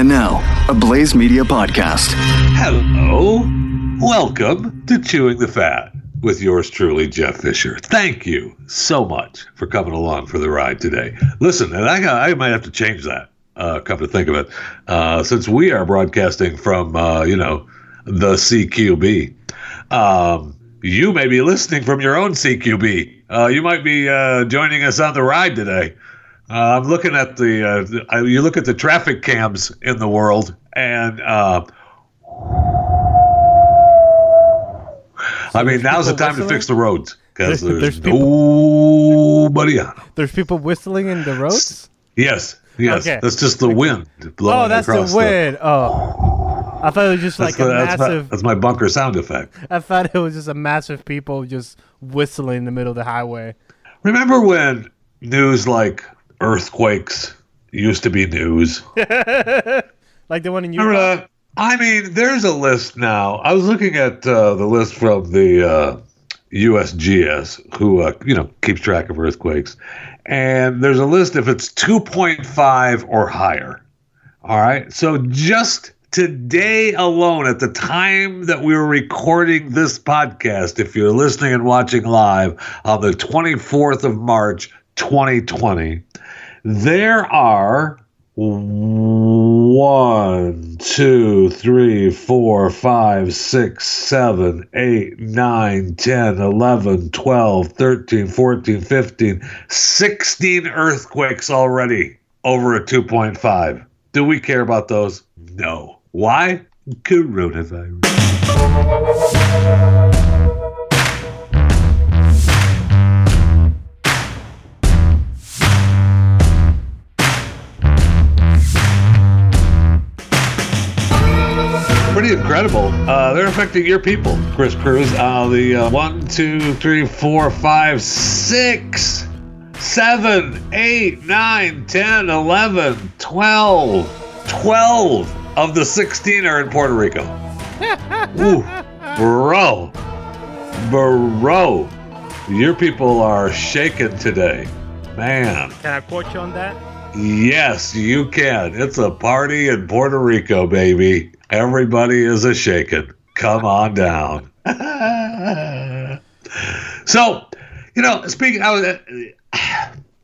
And now, a Blaze Media podcast. Hello. Welcome to Chewing the Fat with yours truly, Jeff Fisher. Thank you so much for coming along for the ride today. Listen, and I, I might have to change that, uh, come to think of it, uh, since we are broadcasting from, uh, you know, the CQB. Um, you may be listening from your own CQB. Uh, you might be uh, joining us on the ride today. Uh, I'm looking at the, uh, the you look at the traffic cams in the world, and uh, I mean, now's the time to fix the roads because There's- there's, there's people- nobody on them. There's people whistling in the roads. Yes, yes, Okay. that's just the wind blowing Oh, that's the across wind. Oh, I thought it was just like the- a that's, my, massive. that's my bunker sound effect. I thought it was just a massive people just whistling in the middle of the highway. Remember when news like earthquakes used to be news? Like the one in Utah. that? I mean, there's a list now. I was looking at uh, the list from the uh, USGS, who uh, you know keeps track of earthquakes, and there's a list if it's 2.5 or higher. All right, so just today alone, at the time that we were recording this podcast, if you're listening and watching live on the 24th of March, 2020, there are one, two, three, four, five, six, seven, eight, nine, ten, eleven, twelve, thirteen, fourteen, fifteen, sixteen earthquakes already over a 2.5. Do we care about those? No. Why? Coronavirus. Incredible. Uh, they're affecting your people, Kris Cruz. Uh, the uh, one, two, three, four, five, six, seven, eight, nine, ten, eleven, twelve, twelve of the 16 are in Puerto Rico. Ooh, bro. Bro. Your people are shaken today. Man. Can I quote you on that? Yes, you can. It's a party in Puerto Rico, baby. Everybody is a shaking. Come on down. so, you know, speaking, I was uh,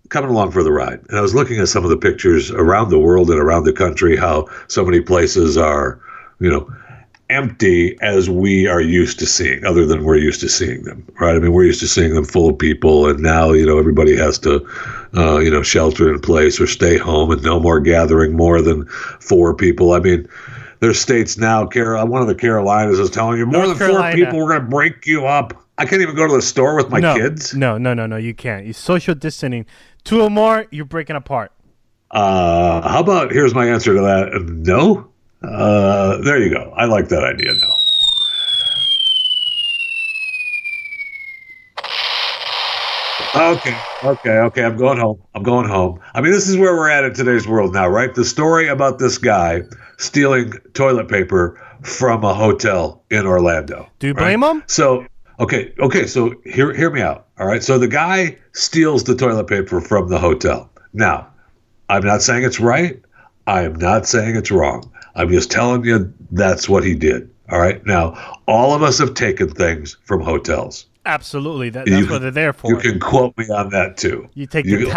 coming along for the ride, and I was looking at some of the pictures around the world and around the country, how so many places are, you know, empty as we are used to seeing, other than we're used to seeing them, right? I mean, we're used to seeing them full of people, and now, you know, everybody has to, uh, you know, shelter in place or stay home and no more gathering more than four people. I mean, there's states now, Carol, one of the Carolinas is telling you more North than Carolina. four people, we're going to break you up. I can't even go to the store with my no, kids. No, no, no, no. You can't. You social distancing. Two or more, you're breaking apart. Uh, how about here's my answer to that? No. Uh, there you go. I like that idea. No. Okay, okay, okay. I'm going home. I'm going home. I mean, this is where we're at in today's world now, right? The story about this guy stealing toilet paper from a hotel in Orlando. Do you right? blame him? So, okay, okay. So hear hear me out. All right. So the guy steals the toilet paper from the hotel. Now, I'm not saying it's right. I am not saying it's wrong. I'm just telling you that's what he did. All right. Now, all of us have taken things from hotels. Absolutely. That, that's can- what they're there for. You can quote me on that too. You take You- the all-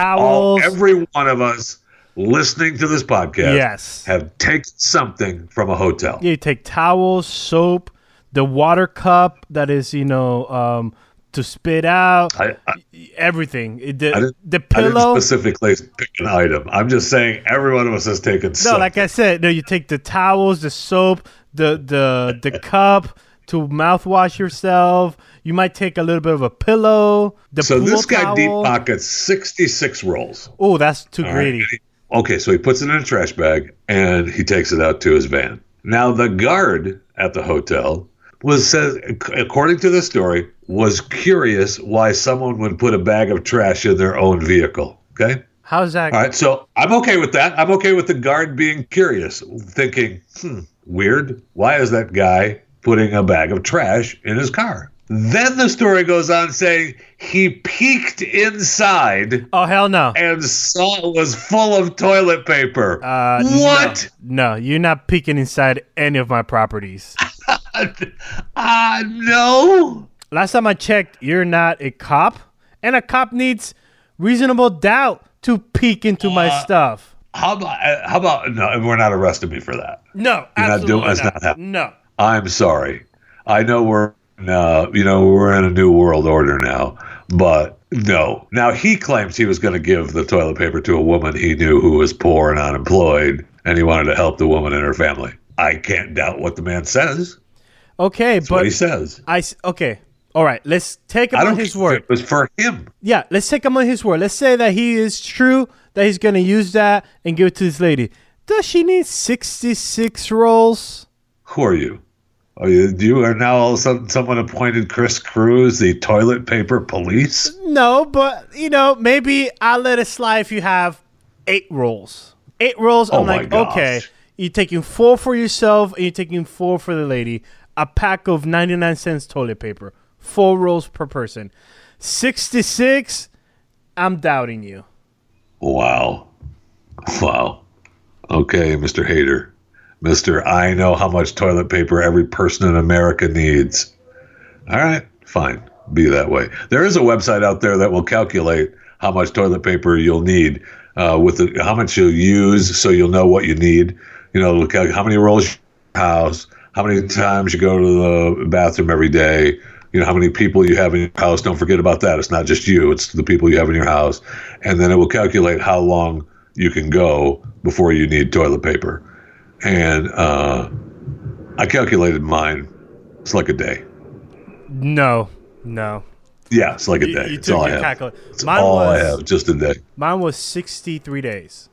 towels. every one of us listening to this podcast Yes. have taken something from a hotel. You take towels, soap, the water cup that is, you know, um, to spit out, I, I, everything. It- The, the I didn't pillow. specifically pick an item. I'm just saying every one of us has taken No, something. like I said, no, you take the towels, the soap, the the the cup to mouthwash yourself. You might take a little bit of a pillow. The so this guy deep pockets 66 rolls. Oh, that's too All right? greedy. He- okay, so he puts it in a trash bag and he takes it out to his van. Now the guard at the hotel was says according to the story was curious why someone would put a bag of trash in their own vehicle. Okay. How's that? All right, so I'm okay with that. I'm okay with the guard being curious, thinking, hmm, weird. Why is that guy putting a bag of trash in his car? Then the story goes on saying he peeked inside Oh hell no. and saw it was full of toilet paper. Uh, what? No, no, you're not peeking inside any of my properties. Ah, no. Last time I checked, you're not a cop, and a cop needs reasonable doubt to peek into my Uh, stuff. How about, uh, how about, no, we're not arresting me for that. No, You're not absolutely doing- that's not. not happening. no. I'm sorry. I know we're, uh, you know, we're in a new world order now, but no. Now he claims he was going to give the toilet paper to a woman he knew who was poor and unemployed, and he wanted to help the woman and her family. I can't doubt what the man says. Okay, That's what but he says. I okay. All right, let's take him on his word. It was for him. Yeah, let's take him on his word. Let's say that he is true that he's gonna use that and give it to this lady. Does she need sixty-six rolls? Who are you? Are you, you are now all of a sudden someone appointed Kris Cruz the toilet paper police? No, but you know, maybe I'll let it slide if you have eight rolls. Eight rolls, Oh I'm like, gosh. okay, you're taking four for yourself and you're taking four for the lady. A pack of 99 cents toilet paper. Four rolls per person. 66, I'm doubting you. Wow. Wow. Okay, Mr. Hater. Mr. I know how much toilet paper every person in America needs. All right, fine. Be that way. There is a website out there that will calculate how much toilet paper you'll need uh, with the, how much you'll use so you'll know what you need. You know, look how many rolls you house, how many times you go to the bathroom every day, you know, how many people you have in your house. Don't forget about that. It's not just you, it's the people you have in your house. And then it will calculate how long you can go before you need toilet paper. And uh, I calculated mine. It's like a day. No, no. Yeah, it's like a day. you It's took all I have. calcul- It's Mine all I have. Just a day. Mine was 63 days.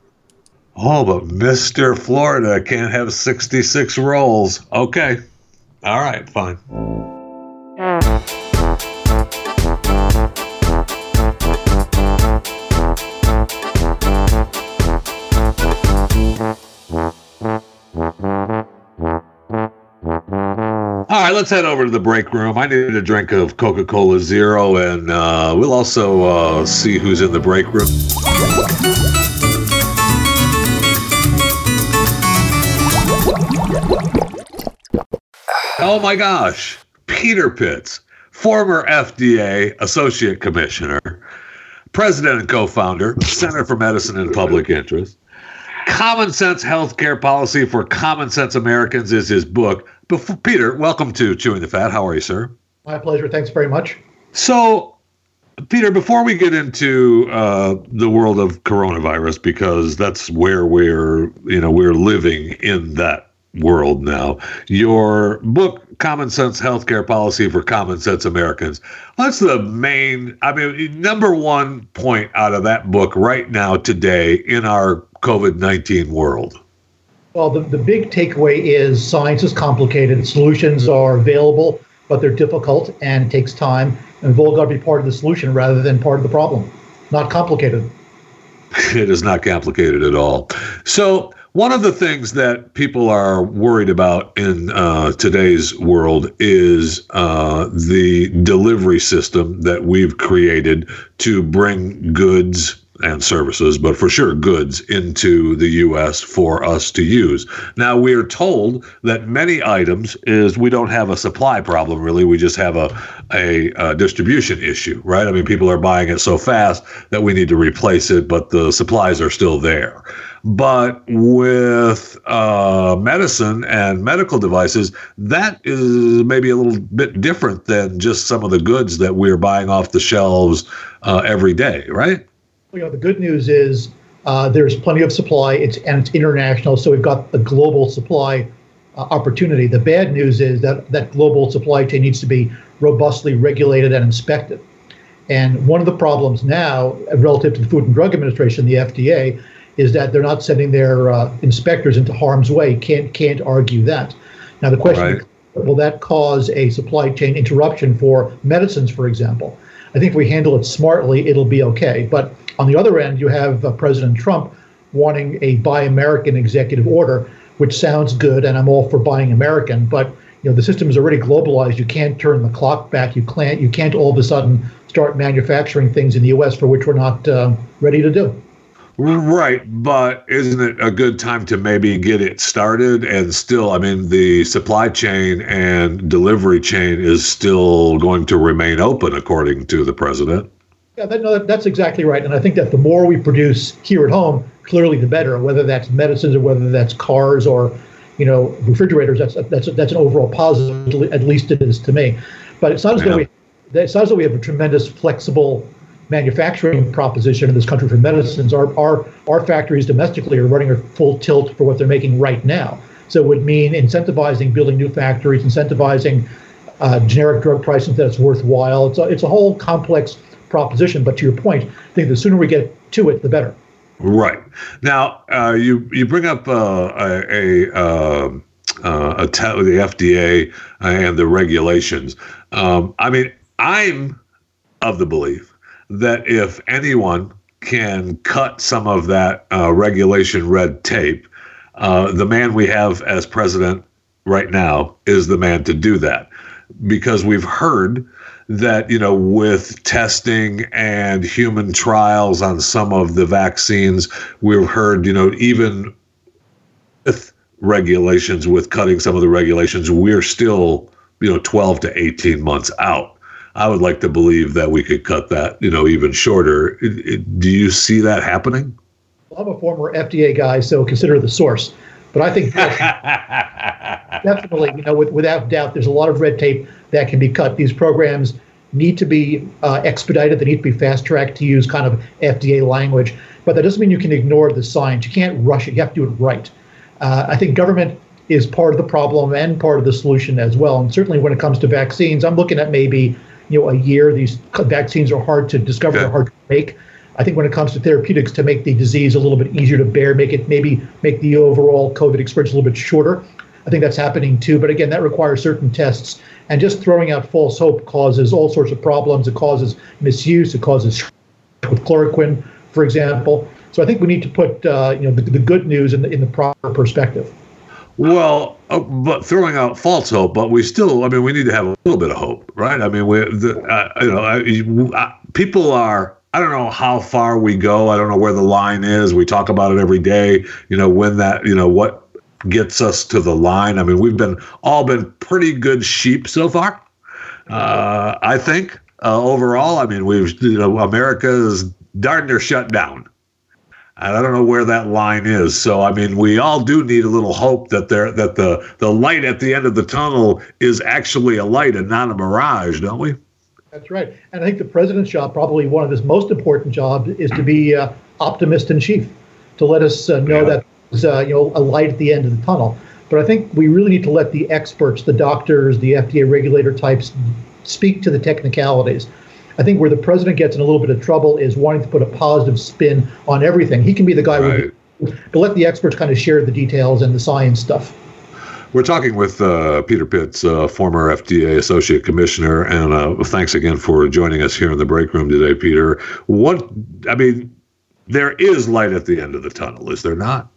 Oh, but Mr. Florida can't have 66 rolls. Okay. All right, fine. Right, let's head over to the break room. I need a drink of Coca Cola Zero, and uh, we'll also uh, see who's in the break room. Oh my gosh. Peter Pitts, former FDA Associate Commissioner, President and co founder, Center for Medicine and Public Interest. Common Sense Healthcare Policy for Common Sense Americans is his book. Before, Peter, welcome to Chewing the Fat. How are you, sir? My pleasure. Thanks very much. So, Peter, before we get into uh, the world of coronavirus, because that's where we're, you know, we're living in that world now. Your book, Common Sense Healthcare Policy for Common Sense Americans. That's the main, I mean, number one point out of that book right now, today, in our COVID 19 world. Well, the, the big takeaway is science is complicated. Solutions are available, but they're difficult and takes time. And we've all got to be part of the solution rather than part of the problem. Not complicated. it is not complicated at all. So, one of the things that people are worried about in uh, today's world is uh, the delivery system that we've created to bring goods and services, but for sure goods into the U.S. for us to use. Now we are told that many items is we don't have a supply problem really. We just have a a, a distribution issue, right? I mean, people are buying it so fast that we need to replace it, but the supplies are still there. But with uh, medicine and medical devices, that is maybe a little bit different than just some of the goods that we're buying off the shelves uh, every day, right? You know, the good news is uh, there's plenty of supply. It's and it's international, so we've got a global supply uh, opportunity. The bad news is that that global supply chain needs to be robustly regulated and inspected. And one of the problems now, relative to the Food and Drug Administration, the FDA, is that they're not sending their uh, inspectors into harm's way. Can't can't argue that. Now the question Right. will that cause a supply chain interruption for medicines, for example? I think if we handle it smartly, it'll be okay. But on the other end, you have uh, President Trump wanting a Buy American executive order, which sounds good, and I'm all for buying American. But you know the system is already globalized. You can't turn the clock back. You can't. You can't all of a sudden start manufacturing things in the U.S. for which we're not uh, ready to do. Right, but isn't it a good time to maybe get it started? And still, I mean, the supply chain and delivery chain is still going to remain open, according to the president. Yeah, that, no, that's exactly right. And I think that the more we produce here at home, clearly the better. Whether that's medicines or whether that's cars or, you know, refrigerators, that's that's that's an overall positive. At least it is to me. But it's not as though we it's not as though we have a tremendous flexible manufacturing proposition in this country for medicines. Our our our factories domestically are running at full tilt for what they're making right now. So it would mean incentivizing building new factories, incentivizing uh, generic drug pricing that's worthwhile. It's a, it's a whole complex proposition. But to your point, I think the sooner we get to it, the better. Right now, uh, you you bring up uh, a a, uh, uh, a te- the FDA and the regulations. Um, I mean, I'm of the belief that if anyone can cut some of that uh, regulation red tape, uh, the man we have as president right now is the man to do that because we've heard that you know with testing and human trials on some of the vaccines we've heard you know even with regulations with cutting some of the regulations we're still you know 12 to 18 months out. I would like to believe that we could cut that you know even shorter. It- it- do you see that happening? Well, I'm a former FDA guy, so consider the source. But I think definitely, you know, with, without doubt, there's a lot of red tape that can be cut. These programs need to be uh, expedited. They need to be fast tracked to use kind of FDA language. But that doesn't mean you can ignore the science. You can't rush it. You have to do it right. Uh, I think government is part of the problem and part of the solution as well. And certainly when it comes to vaccines, I'm looking at maybe you know a year. These vaccines are hard to discover. Okay. They're hard to make. I think when it comes to therapeutics, to make the disease a little bit easier to bear, make it maybe make the overall COVID experience a little bit shorter. I think that's happening too. But again, that requires certain tests. And just throwing out false hope causes all sorts of problems. It causes misuse. It causes with chloroquine, for example. So I think we need to put uh, you know the, the good news in the, in the proper perspective. Well, uh, but throwing out false hope, but we still, I mean, we need to have a little bit of hope, right? I mean, we, the, uh, you know, I, I, people are. I don't know how far we go. I don't know where the line is. We talk about it every day. You know, when that, you know, what gets us to the line. I mean, we've been all been pretty good sheep so far. Uh, I think uh, overall. I mean, we've, you know, America is darn near shut down. And I don't know where that line is. So I mean, we all do need a little hope that there that the the light at the end of the tunnel is actually a light and not a mirage, don't we? That's right. And I think the president's job, probably one of his most important jobs, is to be uh, optimist in chief, to let us uh, know Yeah. that uh, you know a light at the end of the tunnel. But I think we really need to let the experts, the doctors, the FDA regulator types, speak to the technicalities. I think where the president gets in a little bit of trouble is wanting to put a positive spin on everything. He can be the guy, Right. with, but let the experts kind of share the details and the science stuff. We're talking with uh, Peter Pitts, uh, former FDA Associate Commissioner, and uh, thanks again for joining us here in the break room today, Peter. What I mean, there is light at the end of the tunnel, is there not?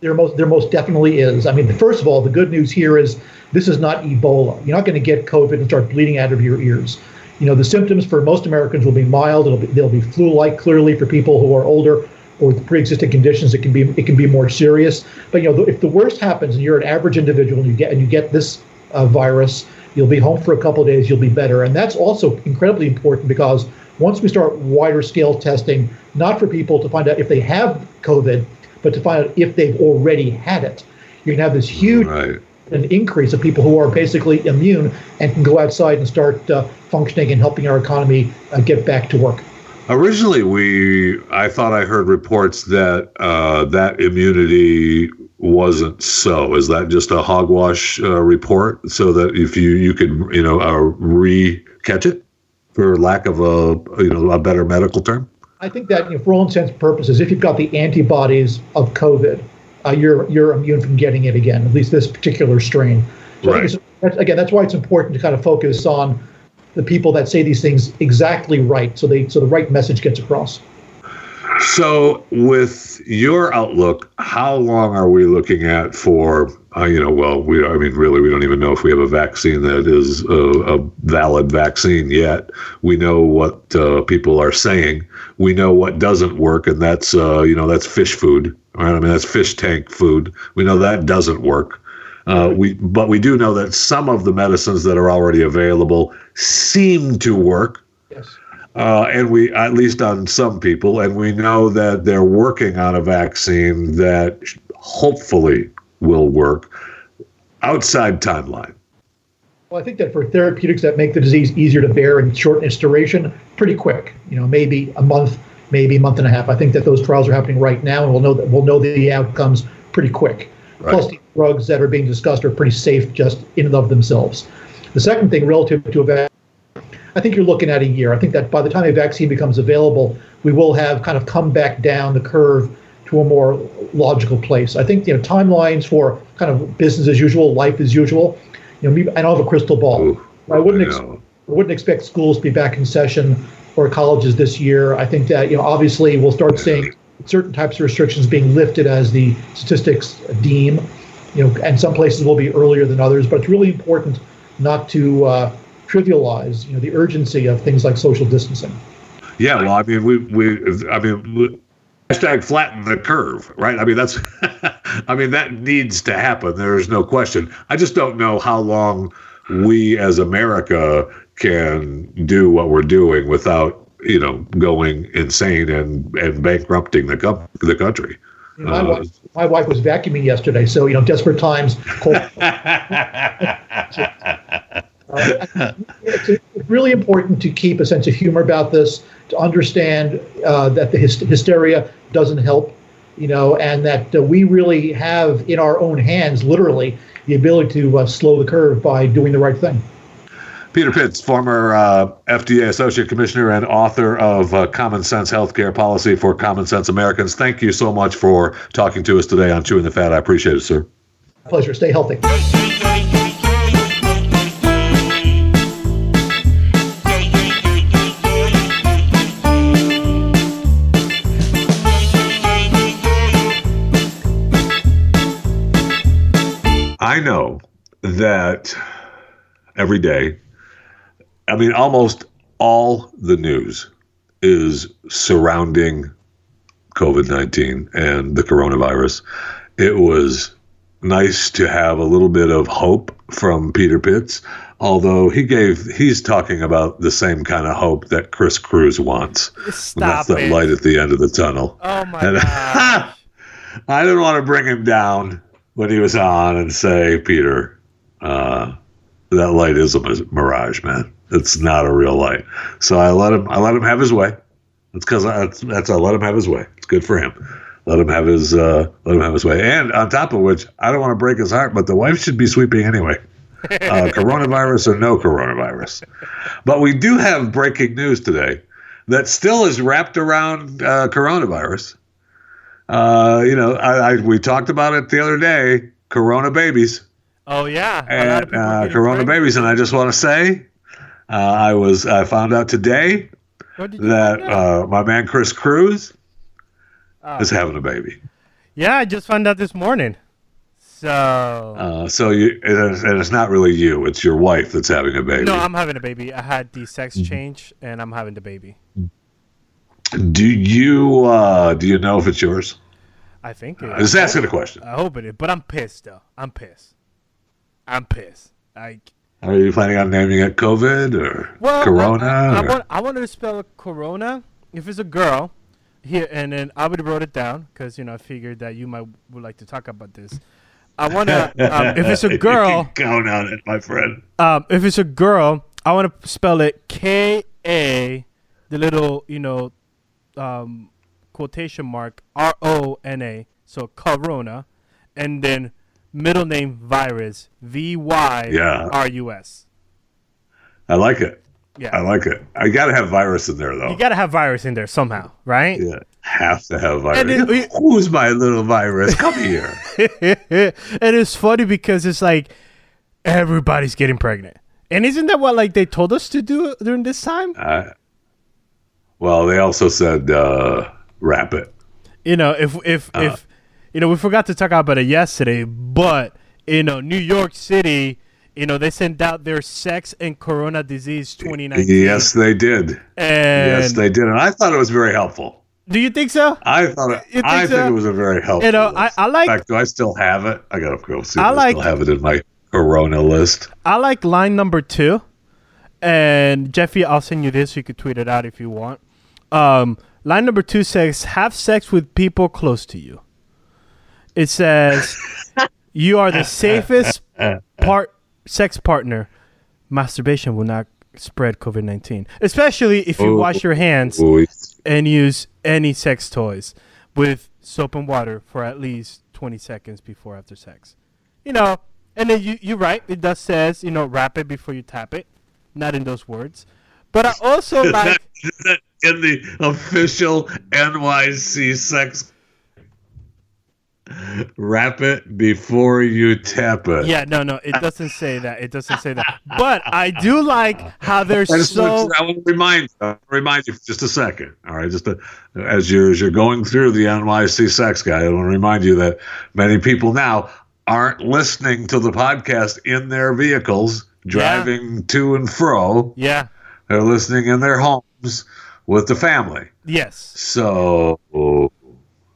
There most there most definitely is. I mean, first of all, the good news here is this is not Ebola. You're not going to get COVID and start bleeding out of your ears. You know, the symptoms for most Americans will be mild. It'll be, they'll be flu-like. Clearly, for people who are older or with pre-existing conditions, it can be it can be more serious. But you know, if the worst happens and you're an average individual and you get and you get this uh, virus, you'll be home for a couple of days. You'll be better, and that's also incredibly important because once we start wider scale testing, not for people to find out if they have COVID, but to find out if they've already had it, you can have this huge Right. an increase of people who are basically immune and can go outside and start uh, functioning and helping our economy uh, get back to work. Originally, we I thought I heard reports that uh, that immunity wasn't so. Is that just a hogwash uh, report? So that if you you could you know uh, re catch it, for lack of a you know a better medical term. I think that you know, for all intents and purposes, if you've got the antibodies of COVID, uh, you're you're immune from getting it again. At least this particular strain. So it's- that's, again, that's why it's important to kind of focus on the people that say these things exactly right, so they so the right message gets across. So, with your outlook, how long are we looking at for? Uh, you know, well, we I mean, really, we don't even know if we have a vaccine that is a, a valid vaccine yet. We know what uh, people are saying. We know what doesn't work, and that's uh, you know that's fish food. Right? I mean, that's fish tank food. We know that doesn't work. Uh, we, but we do know that some of the medicines that are already available seem to work Yes. uh, and we at least on some people, and we know that they're working on a vaccine that hopefully will work. Outside timeline. Well, I think that for therapeutics that make the disease easier to bear and shorten its duration, pretty quick. You know, maybe a month, maybe a month and a half. I think that those trials are happening right now, and we'll know that we'll know the outcomes pretty quick. Plus, the drugs that are being discussed are pretty safe just in and of themselves. The second thing, relative to a vaccine, I think you're looking at a year. I think that by the time a vaccine becomes available, we will have kind of come back down the curve to a more logical place. I think you know timelines for kind of business as usual, life as usual. You know, me, I don't have a crystal ball. Ooh, I wouldn't ex- I wouldn't expect schools to be back in session or colleges this year. I think that you know obviously we'll start seeing certain types of restrictions being lifted as the statistics deem. You know, and some places will be earlier than others, but it's really important not to uh, trivialize you know the urgency of things like social distancing. Yeah, well, I mean, we, we, I mean, hashtag flatten the curve, right? I mean, that's, I mean, that needs to happen. There is no question. I just don't know how long we as America can do what we're doing without, you know, going insane and and bankrupting the com- the country. My, Uh, wife, my wife was vacuuming yesterday, so you know, desperate times. Call, Uh, it's really important to keep a sense of humor about this, to understand uh, that the hyst- hysteria doesn't help, you know, and that uh, we really have in our own hands, literally, the ability to uh, slow the curve by doing the right thing. Peter Pitts, former uh, FDA Associate Commissioner and author of uh, Common Sense Healthcare Policy for Common Sense Americans. Thank you so much for talking to us today on Chewing the Fat. I appreciate it, sir. Pleasure. Stay healthy. I know that every day, I mean, almost all the news is surrounding COVID 19 and the coronavirus. It was nice to have a little bit of hope from Peter Pitts, although he gave, he's talking about the same kind of hope that Kris Cruz wants. Stop that's that light at the end of the tunnel. Oh my And- god. I didn't want to bring him down when he was on and say, Peter, uh, that light is a mirage, man. It's not a real light. So I let him. I let him have his way. That's because that's, that's I let him have his way. It's good for him. Let him have his uh, let him have his way. And on top of which, I don't want to break his heart, but the wife should be sweeping anyway. Uh, coronavirus or no coronavirus. But we do have breaking news today that still is wrapped around uh, coronavirus. Uh, you know, I, I we talked about it the other day. Corona babies Oh yeah. A lot of and uh, Corona pregnant. babies, and I just want to say, uh, I was I found out today What did you that out? uh, my man Kris Cruz Oh. is having a baby. yeah, I just found out this morning. So Uh, so you and it's, not really you; it's your wife that's having a baby. no, I'm having a baby. I had the sex Mm-hmm. change, and I'm having the baby. Do you uh, do you know if it's yours? I think. It, Just asking a question. I hope it is, but I'm pissed though. I'm pissed. I'm pissed. Like Are you planning on naming it COVID or well, Corona? I, I, I want I wanted to spell Corona. If it's a girl, here and then I would have wrote it down because you know I figured that you might would like to talk about this. I want to. um, if it's a girl, count on it, my friend. um, if it's a girl, I want to spell it K A, the little you know, um, quotation mark R O N A, so Corona, and then middle name virus V Y. R U S. I like it. Yeah. I like it. I got to have virus in there though. You got to have virus in there somehow, right? yeah, have to have virus. And it- it- Who's my little virus? Come here. and it's funny because it's like everybody's getting pregnant. And isn't that what like they told us to do during this time? Uh, well, they also said uh, wrap it. You know, if if Uh-huh. if you know, we forgot to talk about it yesterday, but you know, New York City, you know, they sent out their sex and corona disease 2019. Yes, they did. And yes, they did, and I thought it was very helpful. do you think so? I thought it, think I think it was a very helpful. You know, I- list. I like- In fact, do I still have it? I gotta go see. I I, still have it in my Corona list. I like line number two. And Jeffy, I'll send you this. You could tweet it out if you want. Um, line number two says, "Have sex with people close to you." It says, "You are the safest part sex partner. Masturbation will not spread COVID nineteen, especially if you wash your hands and use any sex toys with soap and water for at least 20 seconds before after sex. You know, and then you, you're right. It does says, you know, wrap it before you tap it. Not in those words. But I also Is like, that, is that in the official NYC sex? Wrap it before you tap it. yeah, no, no, it doesn't say that. It doesn't say that. But I do like how just so. want to, I to remind you, remind you for just a second. All right, just to, as you're as you're going through the NYC Sex guy, I want to remind you that many people now aren't listening to the podcast in their vehicles, driving to and fro. Yeah, They're listening in their homes with the family. yes. So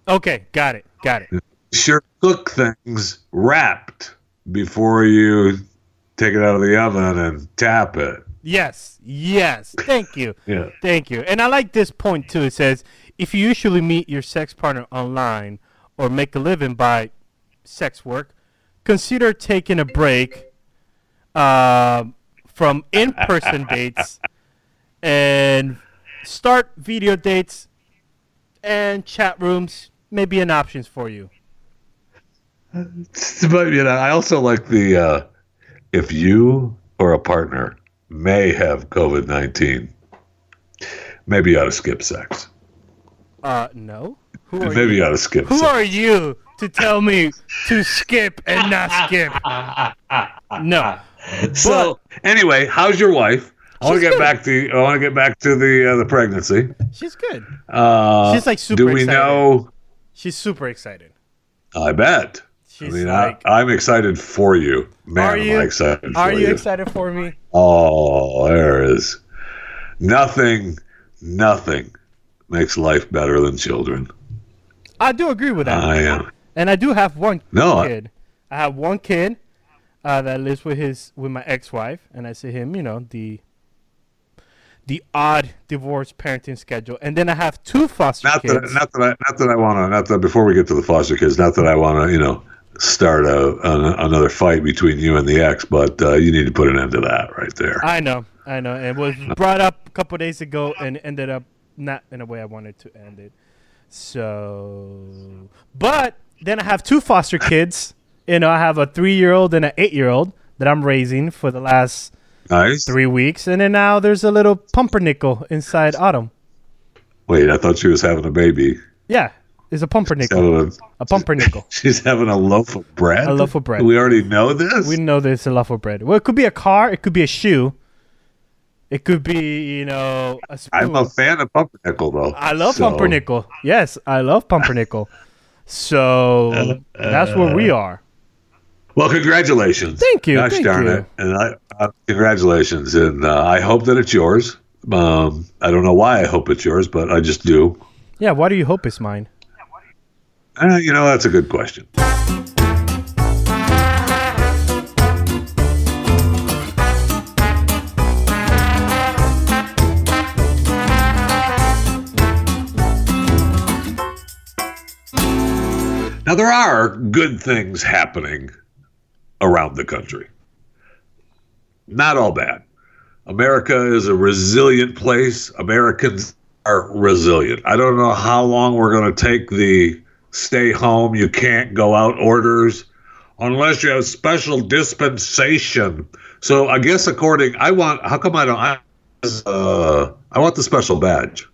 Okay, got it, got it. sure cook things wrapped before you take it out of the oven and tap it. Yes, yes. Thank you. Yeah. Thank you. And I like this point too. It says if you usually meet your sex partner online or make a living by sex work, consider taking a break uh, from in-person dates and start video dates and chat rooms. may be an options for you. But you know, I also like the uh, if you or a partner may have COVID nineteen, maybe you ought to skip sex. Uh, no. Who are Maybe you? you ought to skip Who sex. are you to tell me to skip and not skip? No. so anyway, how's your wife? I want to get good. back to I want to get back to the uh, the pregnancy. She's good. Uh, She's, like, super Do we excited. know? She's super excited. I bet. She's I mean, like, I, I'm excited for you, man. Are you- am I excited "Are for you you? excited for me?" Oh, there is nothing, nothing makes life better than children. I do agree with that. I am. and I do have one No, I- kid. I have one kid uh, that lives with his with my ex-wife, and I see him, you know, the the odd divorce parenting schedule, and then I have two foster Not that, kids. not that I, not that I want to, not that before we get to the foster kids, not that I want to, you know, start a, an another fight between you and the ex, but uh, you need to put an end to that right there. I know, I know. It was brought up a couple days ago and ended up not in a way I wanted to end it. So, but then I have two foster kids. You know, I have a three-year-old and an eight-year-old that I'm raising for the last nice. three weeks, and then now there's a little pumpernickel inside Autumn. Wait, I thought she was having a baby. Yeah, it's a pumpernickel. A, A pumpernickel. she's having a loaf of bread. A loaf of bread. We already know this. we know there's a loaf of bread. Well, it could be a car. It could be a shoe. It could be, you know, a spoon. I'm a fan of pumpernickel, though. I love so- pumpernickel. Yes, I love pumpernickel. So that's where we are. Well, congratulations. Thank you, Gosh thank darn you. it. And I, uh, congratulations. And uh, I hope that it's yours. Um, I don't know why I hope it's yours, but I just do. Yeah, why do you hope it's mine? Uh, you know, that's a good question. Now, there are good things happening around the country. Not all bad. America is a resilient place. Americans are resilient. I don't know how long we're going to take the stay home, you can't go out orders unless you have special dispensation. So I guess according, I want, how come I don't, I uh, I want the special badge.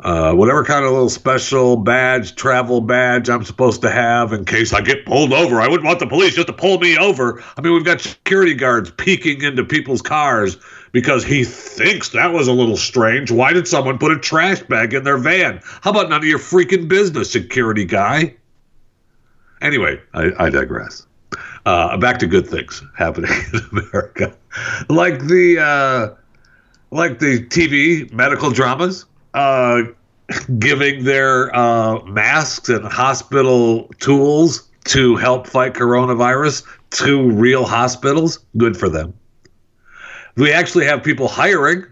Uh, whatever kind of little special badge, travel badge I'm supposed to have in case I get pulled over. I wouldn't want the police just to pull me over. I mean, we've got security guards peeking into people's cars because he thinks that was a little strange. Why did someone put a trash bag in their van? How about none of your freaking business, security guy? Anyway, I, I digress. Uh, back to good things happening in America, like the uh, like the TV medical dramas, uh, giving their uh, masks and hospital tools to help fight coronavirus to real hospitals. Good for them. We actually have people hiring.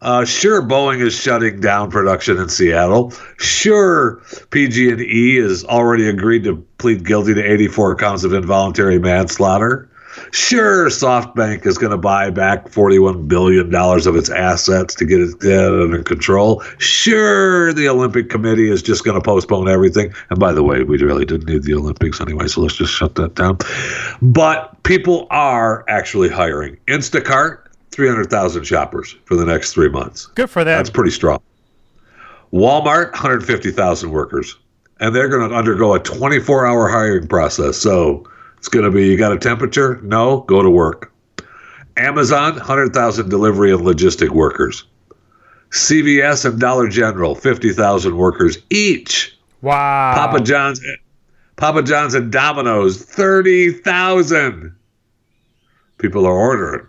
Uh, sure, Boeing is shutting down production in Seattle. Sure, PG&E has already agreed to plead guilty to 84 counts of involuntary manslaughter. Sure, SoftBank is going to buy back $41 billion of its assets to get it under control. Sure, the Olympic Committee is just going to postpone everything. And by the way, we really didn't need the Olympics anyway, so let's just shut that down. But people are actually hiring. Instacart, 300,000 shoppers for the next three months. Good for them. That's pretty strong. Walmart, 150,000 workers. And they're going to undergo a 24 hour hiring process. So it's going to be you got a temperature? No, go to work. Amazon, 100,000 delivery and logistic workers. CVS and Dollar General, 50,000 workers each. wow. Papa John's Papa John's and Domino's, 30,000 people are ordering.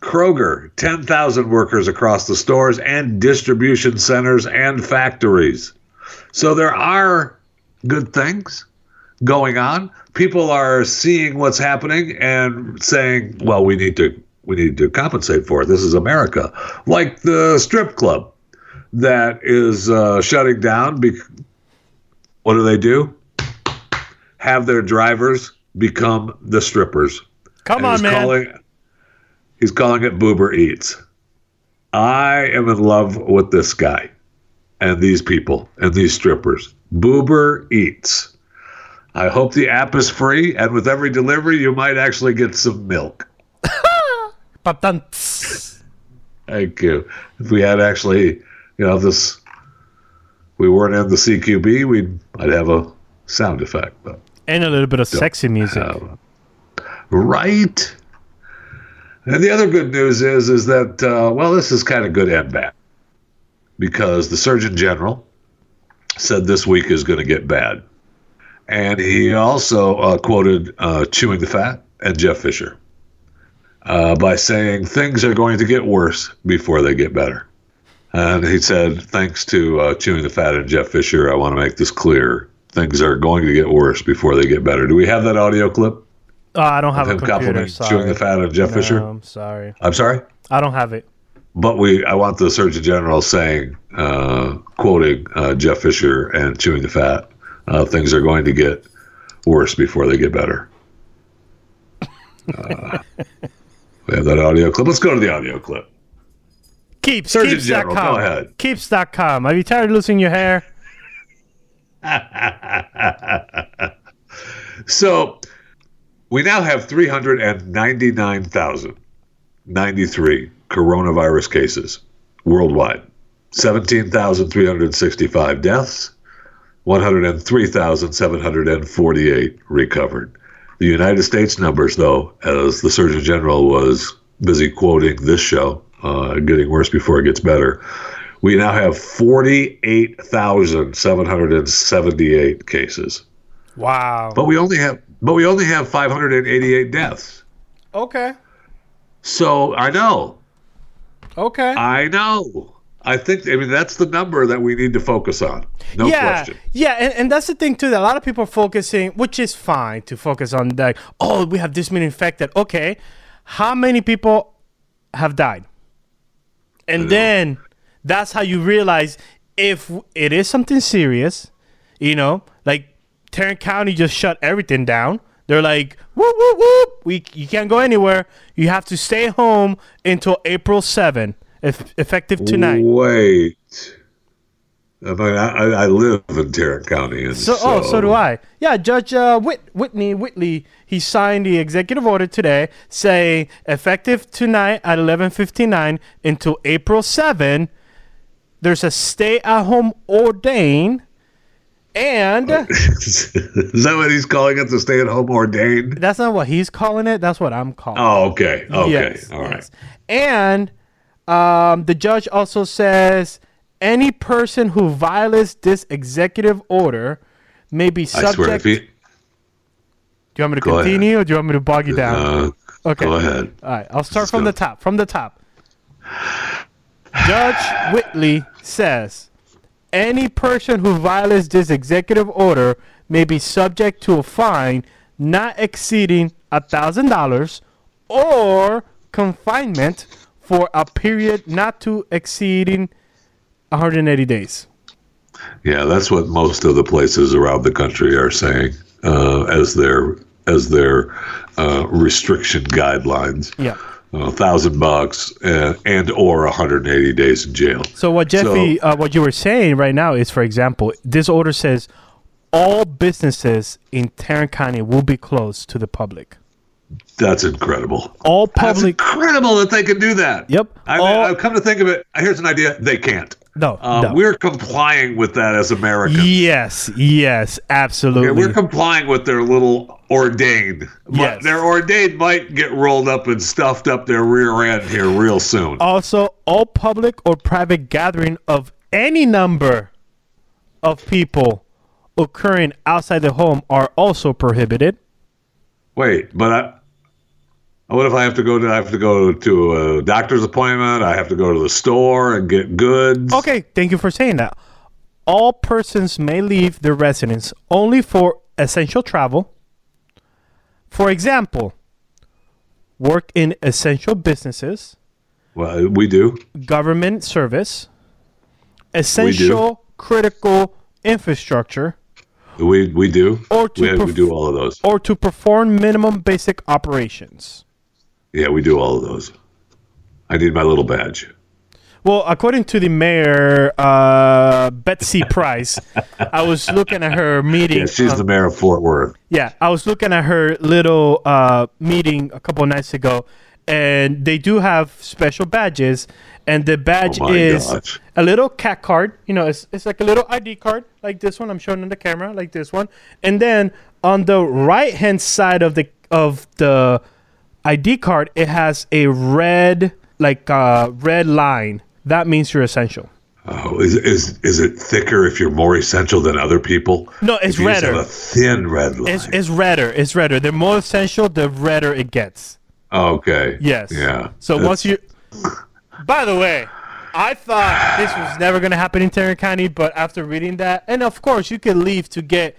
Kroger, 10,000 workers across the stores and distribution centers and factories. So there are good things going on. People are seeing what's happening and saying, "Well, we need to we need to compensate for it. This is America." Like the strip club that is uh, shutting down. Be- what do they do? Have their drivers become the strippers. Come And on, he's man. Calling, he's calling it Boober Eats. I am in love with this guy and these people and these strippers. Boober Eats. I hope the app is free, and with every delivery, you might actually get some milk. Thank you. If we had actually, you know, this, we weren't in the CQB, we'd I'd have a sound effect, but and a little bit of sexy music. have. right. And the other good news is, is that uh, well, this is kind of good and bad, because the Surgeon General said this week is going to get bad, and he also uh, quoted uh, Chewing the Fat and Jeff Fisher uh, by saying things are going to get worse before they get better. And he said, thanks to uh, Chewing the Fat and Jeff Fisher, I want to make this clear. Things are going to get worse before they get better. Do we have that audio clip? Oh, I don't have a Him computer. Sorry. Chewing the Fat and Jeff No, Fisher? I'm sorry. I'm sorry? I don't have it. But we, I want the Surgeon General saying, uh, quoting uh, Jeff Fisher and Chewing the Fat, uh, things are going to get worse before they get better. Uh, we have that audio clip. Let's go to the audio clip. Keeps. Surgeon keeps.com. General, go ahead. Keeps.com. Are you tired of losing your hair? So we now have 399,093 coronavirus cases worldwide, 17,365 deaths, 103,748 recovered. The United States numbers, though, as the Surgeon General was busy quoting this show, uh, getting worse before it gets better, we now have 48,778 cases. Wow. But we only have but we only have 588 deaths. Okay. So I know. Okay. I know. I think I mean that's the number that we need to focus on. No yeah, question. yeah, and, and that's the thing too. That a lot of people are focusing, which is fine to focus on. Like, oh, we have this many infected. Okay, how many people have died? And then that's how you realize if it is something serious. You know, like Tarrant County just shut everything down. They're like, whoop whoop whoop, we you can't go anywhere. You have to stay home until April 7, if, effective tonight. Wait. I mean, I, I live in Tarrant County, and So, oh, so do I. Yeah, Judge uh, Whit- Whitney Whitley. He signed the executive order today, saying effective tonight at 11:59 until April 7. There's a stay-at-home ordain, and Is that what he's calling it? The stay-at-home ordained? that's not what he's calling it. That's what I'm calling. it. Oh, okay, okay, Yes, all right. yes. And um, the judge also says any person who violates this executive order may be I subject. he, do you want me to Go ahead. continue, or do you want me to bog you down? uh, okay. go ahead. All right. I'll start Let's from go. the top. From the top. Judge Whitley says any person who violates this executive order may be subject to a fine not exceeding $1,000 or confinement for a period not to exceeding 180 days. Yeah, that's what most of the places around the country are saying uh, as their as their uh, restriction guidelines. Yeah. A thousand bucks and, and or 180 days in jail. So what Jeffy, uh, what you were saying right now is, for example, this order says all businesses in Tarrant County will be closed to the public. That's incredible. All public. That's incredible that they can do that. Yep. I mean, All- I've come to think of it. Here's an idea. They can't. No, Uh, no. We're complying with that as Americans. Yes, yes, absolutely. Yeah, we're complying with their little ordained. But Yes. Their ordained might get rolled up and stuffed up their rear end here real soon. also, all public or private gathering of any number of people occurring outside the home are also prohibited. Wait, but I. What if I have to go to? I have to go to a doctor's appointment. I have to go to the store and get goods. Okay, thank you for saying that. All persons may leave their residence only for essential travel. For example, work in essential businesses, Well, we do. government service, essential critical infrastructure, We we do. Or to we, we do all of those. or to perform minimum basic operations. Yeah, we do all of those. I need my little badge. Well, according to the mayor, uh, Betsy Price, I was looking at her meeting. Yeah, she's the mayor of Fort Worth. Yeah, I was looking at her little uh, meeting a couple nights ago, and they do have special badges, and the badge Oh is gosh. a little cat card. You know, it's, it's like a little ID card, like this one I'm showing on the camera, like this one, and then on the right hand side of the of the ID card, it has a red like uh, red line. That means you're essential. Oh, is is is it thicker if you're more essential than other people? No, it's If you just redder. A thin red line. It's, it's redder. It's redder. The more essential, the redder it gets. okay. Yes. Yeah. So That's- once you, by the way, I thought this was never gonna happen in Tarrant County, but after reading that, and of course you can leave to get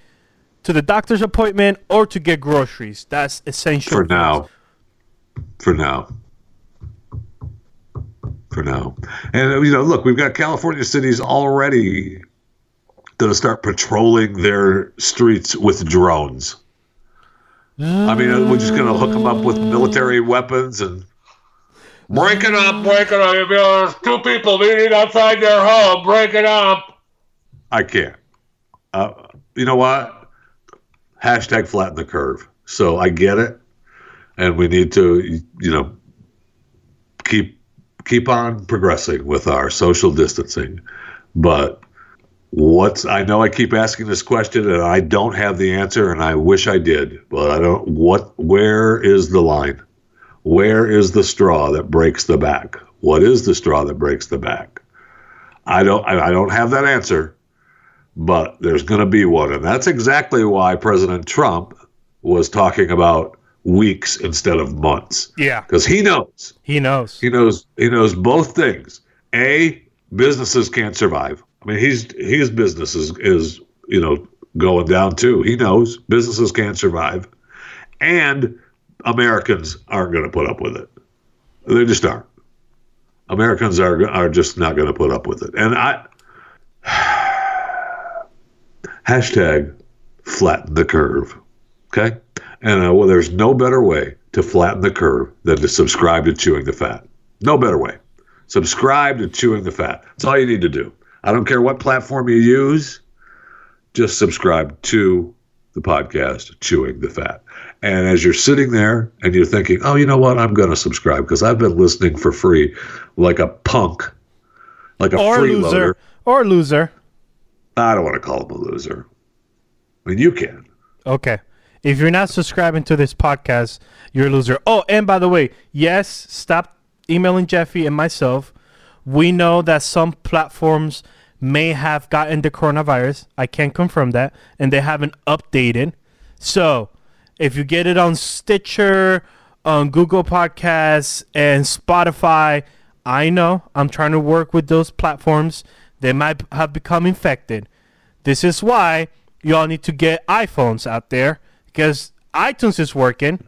to the doctor's appointment or to get groceries. That's essential for now. For now. For now. And you know, look, we've got California cities already going to start patrolling their streets with drones. I mean, we're just going to hook them up with military weapons and break it up, break it up. There's two people meeting outside their home, break it up. I can't. Uh, you know what? Hashtag flatten the curve. So I get it, and we need to, you know, keep keep on progressing with our social distancing. But what's I know I keep asking this question and I don't have the answer and I wish I did, but I don't what where is the line? Where is the straw that breaks the back? What is the straw that breaks the back? I don't I, don't have that answer, but there's going to be one and that's exactly why President Trump was talking about weeks instead of months Yeah, because he knows he knows. he knows he knows both things. A businesses can't survive. I mean, he's his business is, is you know going down too. He knows businesses can't survive, and Americans aren't going to put up with it. They just aren't. Americans are are just not going to put up with it. And I hashtag flatten the curve. Okay, and uh, well, there's no better way to flatten the curve than to subscribe to Chewing the Fat. No better way. Subscribe to Chewing the Fat. That's all you need to do. I don't care what platform you use, just subscribe to the podcast, Chewing the Fat. And as you're sitting there and you're thinking, oh, you know what? I'm going to subscribe because I've been listening for free like a punk, like a Or freeloader. loser. Or loser. I don't want to call him a loser. I mean, you can. Okay. If you're not subscribing to this podcast, you're a loser. Oh, and by the way, yes, stop emailing Jeffy and myself. We know that some platforms may have gotten the coronavirus. I can't confirm that. And they haven't updated. So if you get it on Stitcher, on Google Podcasts, and Spotify, I know I'm trying to work with those platforms. They might have become infected. This is why y'all need to get iPhones out there because iTunes is working.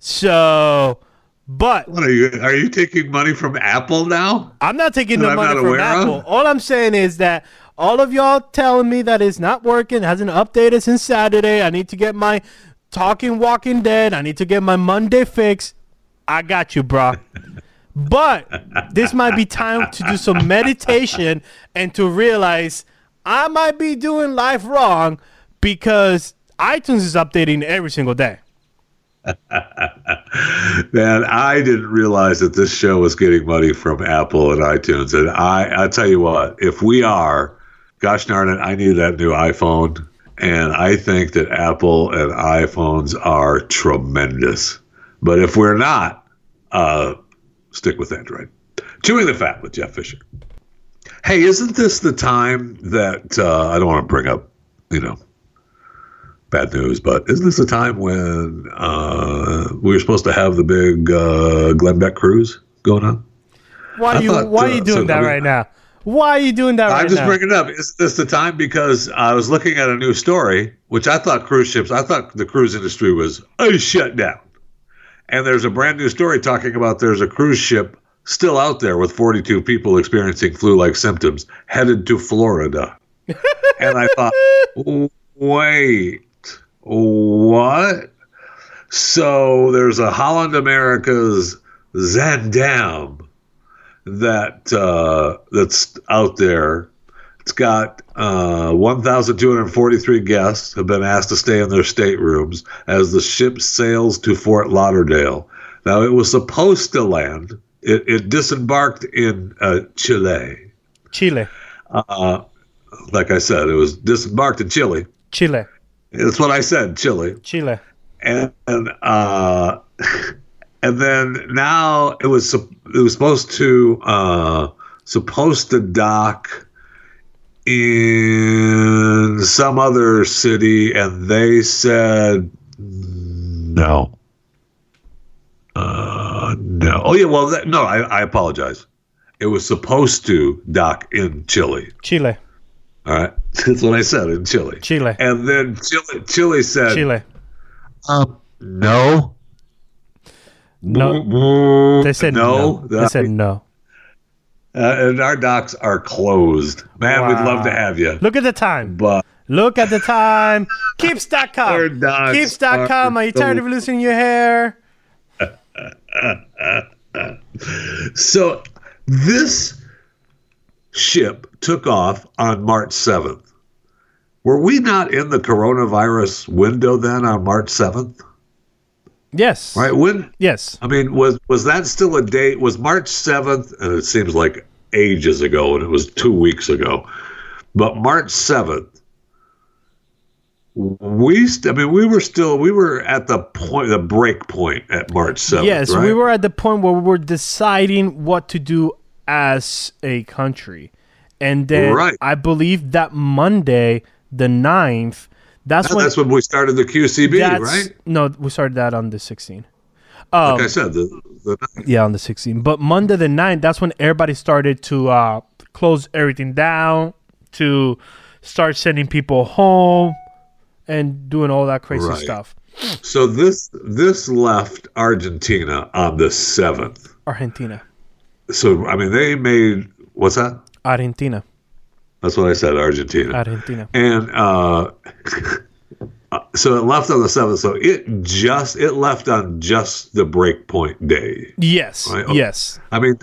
So, but What are you? Are you taking money from Apple now? I'm not taking no I'm money from Apple. of? All I'm saying is that all of y'all telling me that it's not working, hasn't updated since Saturday. I need to get my Talking Walking Dead. I need to get my Monday fix. I got you, bro. but this might be time to do some meditation and to realize I might be doing life wrong because iTunes is updating every single day. Man, I didn't realize that this show was getting money from Apple and iTunes. And I, I tell you what, if we are, gosh darn it, I need that new iPhone. And I think that Apple and iPhones are tremendous. But if we're not, uh, stick with Android. Chewing the Fat with Jeff Fisher. Hey, isn't this the time that uh, I don't want to bring up, you know, bad news, but isn't this the time when uh, we were supposed to have the big uh, Glenn Beck cruise going on? Why are you thought, why are uh, you doing so, that I mean- right now? Why are you doing that right I'm just now? bringing it up. Is this the time? Because I was looking at a new story, which I thought cruise ships, I thought the cruise industry was uh, shut down. And there's a brand new story talking about there's a cruise ship still out there with 42 people experiencing flu like symptoms headed to Florida. and I thought, wait, what? So there's a Holland America's Zaandam that uh, that's out there. It's got uh, 1,243 guests have been asked to stay in their staterooms as the ship sails to Fort Lauderdale. Now, it was supposed to land. It, it disembarked in uh, Chile. Chile. Uh, like I said, it was disembarked in Chile. Chile. That's what I said, Chile Chile. and and, uh, and then now it was it was supposed to uh, supposed to dock in some other city, and they said no. Uh, no. Oh yeah. Well, that, no. I, I apologize. It was supposed to dock in Chile. Chile. All right, that's what I said in Chile. Chile. And then Chile, Chile said, Chile. um, no. No. They said no. They said no. uh, and our docks are closed. Man, we'd love to have you. Look at the time. But Look at the time. Our Keeps.com. dogs Keeps.com. are Are you tired of losing your hair? so this ship took off on March 7th. Were we not in the coronavirus window then on March 7th? Yes. Right? When Yes. I mean, was was that still a date? Was March seventh? And it seems like ages ago, and it was two weeks ago. But March seventh, we. St- I mean, we were still. We were at the point, the break point at March seventh. Yes, right? we were at the point where we were deciding what to do as a country. And then Right. I believe that Monday, the 9th, that's when That's when we started the QCB, right? No, we started that on the 16th. Like I said, the, the Yeah, on the 16th. But Monday the 9th, that's when everybody started to uh, close everything down, to start sending people home and doing all that crazy Right. stuff. so this this left Argentina on the seventh. Argentina. So I mean, they made what's that? Argentina. That's what I said, Argentina. Argentina. and uh, so it left on the seventh. So it just it left on just the breakpoint day. Yes. Right. Yes. I mean,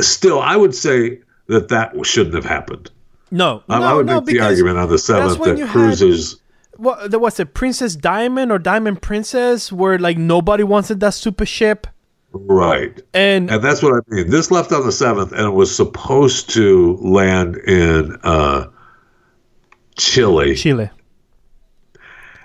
still, I would say that that shouldn't have happened. No, I, no, I would no, make the argument on the seventh that you had- cruises. what there was it Princess Diamond or Diamond Princess where like nobody wanted that super ship Right. and And that's what I mean. This left on the seventh, and it was supposed to land in uh, Chile. Chile.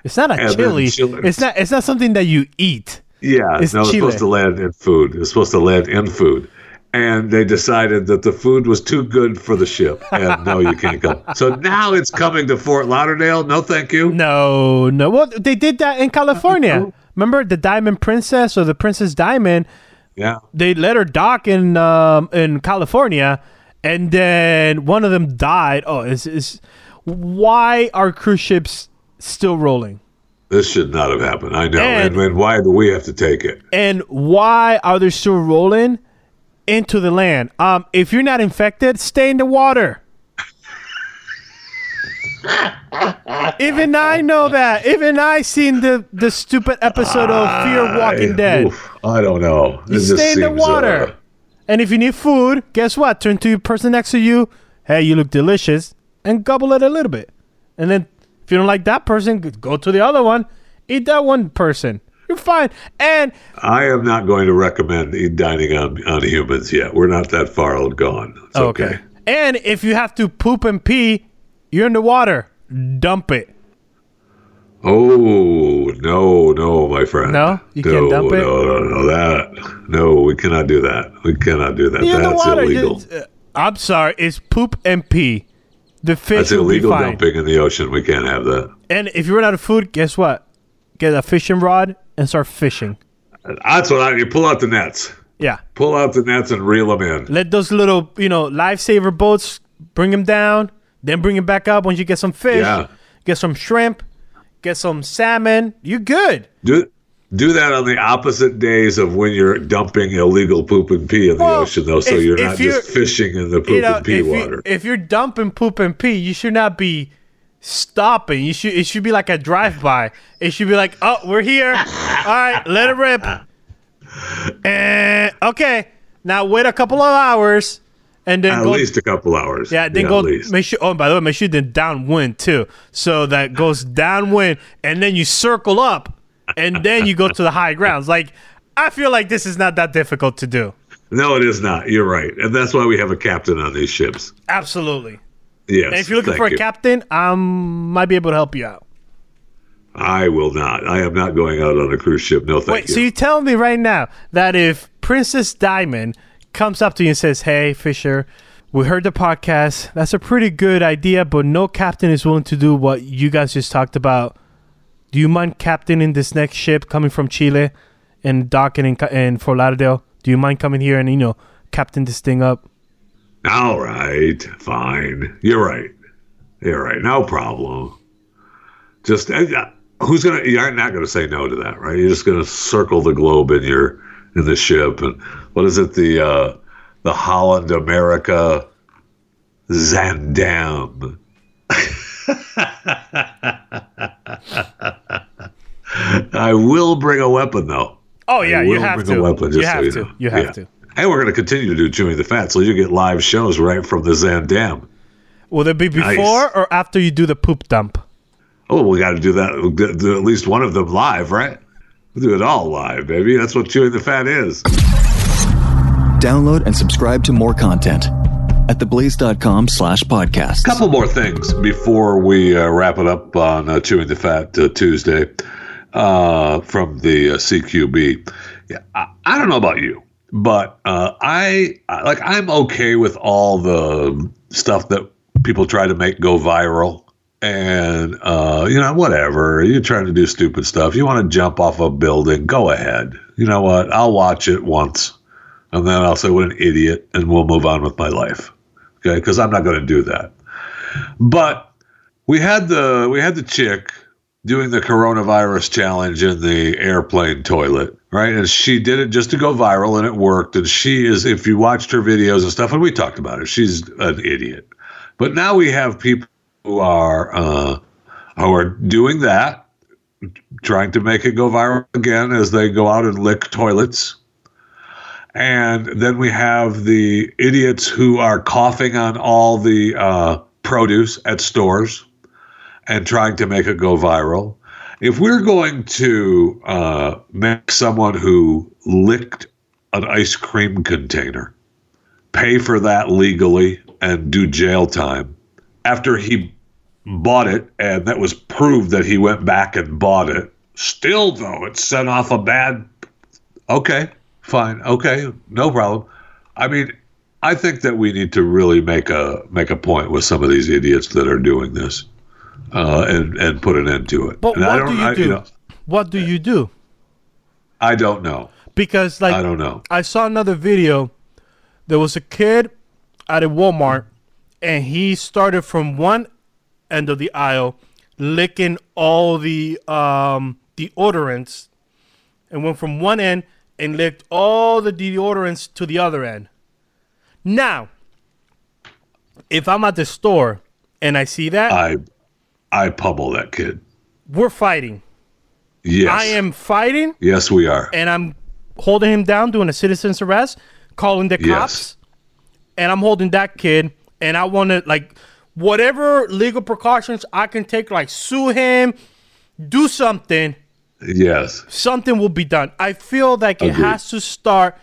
It's not a And chili. Chile- It's not. It's not something that you eat. Yeah, It's no, it's supposed to land in food. It's supposed to land in food. And they decided that the food was too good for the ship, and no, you can't go. So now it's coming to Fort Lauderdale. No, thank you. No, no. Well, they did that in California. Remember the Diamond Princess or the Princess Diamond? Yeah, They let her dock in um, in California, and then one of them died. Oh, is is why are cruise ships still rolling? this should not have happened. I know. And- And, and why do we have to take it? and why are they still rolling into the land? Um, if you're not infected, stay in the water. Even I know that. Even I seen the the stupid episode of Fear Walking I- Dead. oof, I don't know. You This stay in the water. uh, And if you need food, guess what? Turn to your person next to you. Hey, you look delicious, and gobble it a little bit. And then if you don't like that person, go to the other one. Eat that one person. You're fine. And I am not going to recommend eat dining on on humans yet. We're not that far out gone. It's okay. And if you have to poop and pee, you're in the water. Dump it. Oh no, no, my friend. No? You no, can't dump it? No, no, no, that. No, we cannot do that. We cannot do that. You're That's illegal. Uh, I'm sorry. It's poop and pee. The fish That's illegal dumping in the ocean. We can't have that. And if you run out of food, guess what? Get a fishing rod and start fishing. That's what I. You pull out the nets. Yeah. Pull out the nets and reel them in. Let those little, you know, lifesaver boats bring them down, then bring it back up once you get some fish, Yeah. get some shrimp, get some salmon. You're good. Do do that on the opposite days of when you're dumping illegal poop and pee in the Well, ocean, though. So if- you're not you're- just fishing in the poop you know, and pee if, water. You, if you're dumping poop and pee, you should not be stopping. You should. It should be like a drive-by. It should be like, oh, we're here. All right, let it rip. And okay, now wait a couple of hours, and then at go. least a couple hours. yeah, then at go. least. Make sure. Oh, by the way, make sure then downwind too, so that goes downwind, and then you circle up, and then you go to the high grounds. Like, I feel like this is not that difficult to do. No, it is not. You're right, and that's why we have a captain on these ships. Absolutely. Yes. And if you're looking for a you. captain, I might be able to help you out. I will not. I am not going out on a cruise ship. No, thank you. Wait, you. so you tell me right now that if Princess Diamond comes up to you and says, "Hey, Fisher, we heard the podcast. That's a pretty good idea, but no captain is willing to do what you guys just talked about. Do you mind captaining this next ship coming from Chile and docking in, in Fort Lauderdale? Do you mind coming here and you know captain this thing up?" All right, fine. You're right. You're right. No problem. Just uh, who's gonna? You're not gonna say no to that, right? You're just gonna circle the globe in your in the ship, and what is it? The uh, the Holland America Zaandam. I will bring a weapon though. Oh yeah, you have bring a to. weapon, you just so have you to. know. You have Yeah. to. And we're going to continue to do Chewing the Fat, so you get live shows right from the Zaandam. Will it be before Nice. or after you do the poop dump? Oh, we got to do that. We'll do at least one of them live, right? We'll do it all live, baby. That's what Chewing the Fat is. Download and subscribe to more content at theblaze.com slash podcast. couple more things before we uh, wrap it up on uh, Chewing the Fat uh, Tuesday uh, from the uh, CQB. Yeah, I, I don't know about you, but uh, I like I'm okay with all the stuff that people try to make go viral. And you know, whatever you're trying to do, stupid stuff. You want to jump off a building? Go ahead. You know what? I'll watch it once, and then I'll say, "What an idiot," and we'll move on with my life. Okay? Because i'm not going to do that. But we had the we had the chick doing the coronavirus challenge in the airplane toilet right? And she did it just to go viral and it worked. And she is if you watched her videos and stuff and we talked about it she's an idiot. But now we have people who are uh who are doing that trying to make it go viral again as they go out and lick toilets and then we have the idiots who are coughing on all the uh, produce at stores and trying to make it go viral. If we're going to uh, make someone who licked an ice cream container pay for that legally and do jail time after he bought it and that was proved that he went back and bought it, still though it set off a bad. Okay, fine. Okay, no problem. I mean, I think that we need to really make a make a point with some of these idiots that are doing this, uh, and and put an end to it. But and what do you I, do? know, what do you do? I don't know. Because like I don't know. I saw another video. There was a kid at a Walmart, and he started from one end of the aisle, licking all the um, deodorants, and went from one end and licked all the deodorants to the other end. Now, if I'm at the store and I see that, I I pummel that kid. we're fighting. Yes, I am fighting, Yes, we are. and I'm holding him down, doing a citizen's arrest, calling the cops. Yes. cops, and I'm holding that kid, and I want to like whatever legal precautions I can take, like sue him, do something. Yes, Something will be done. I feel like it Agreed. has to start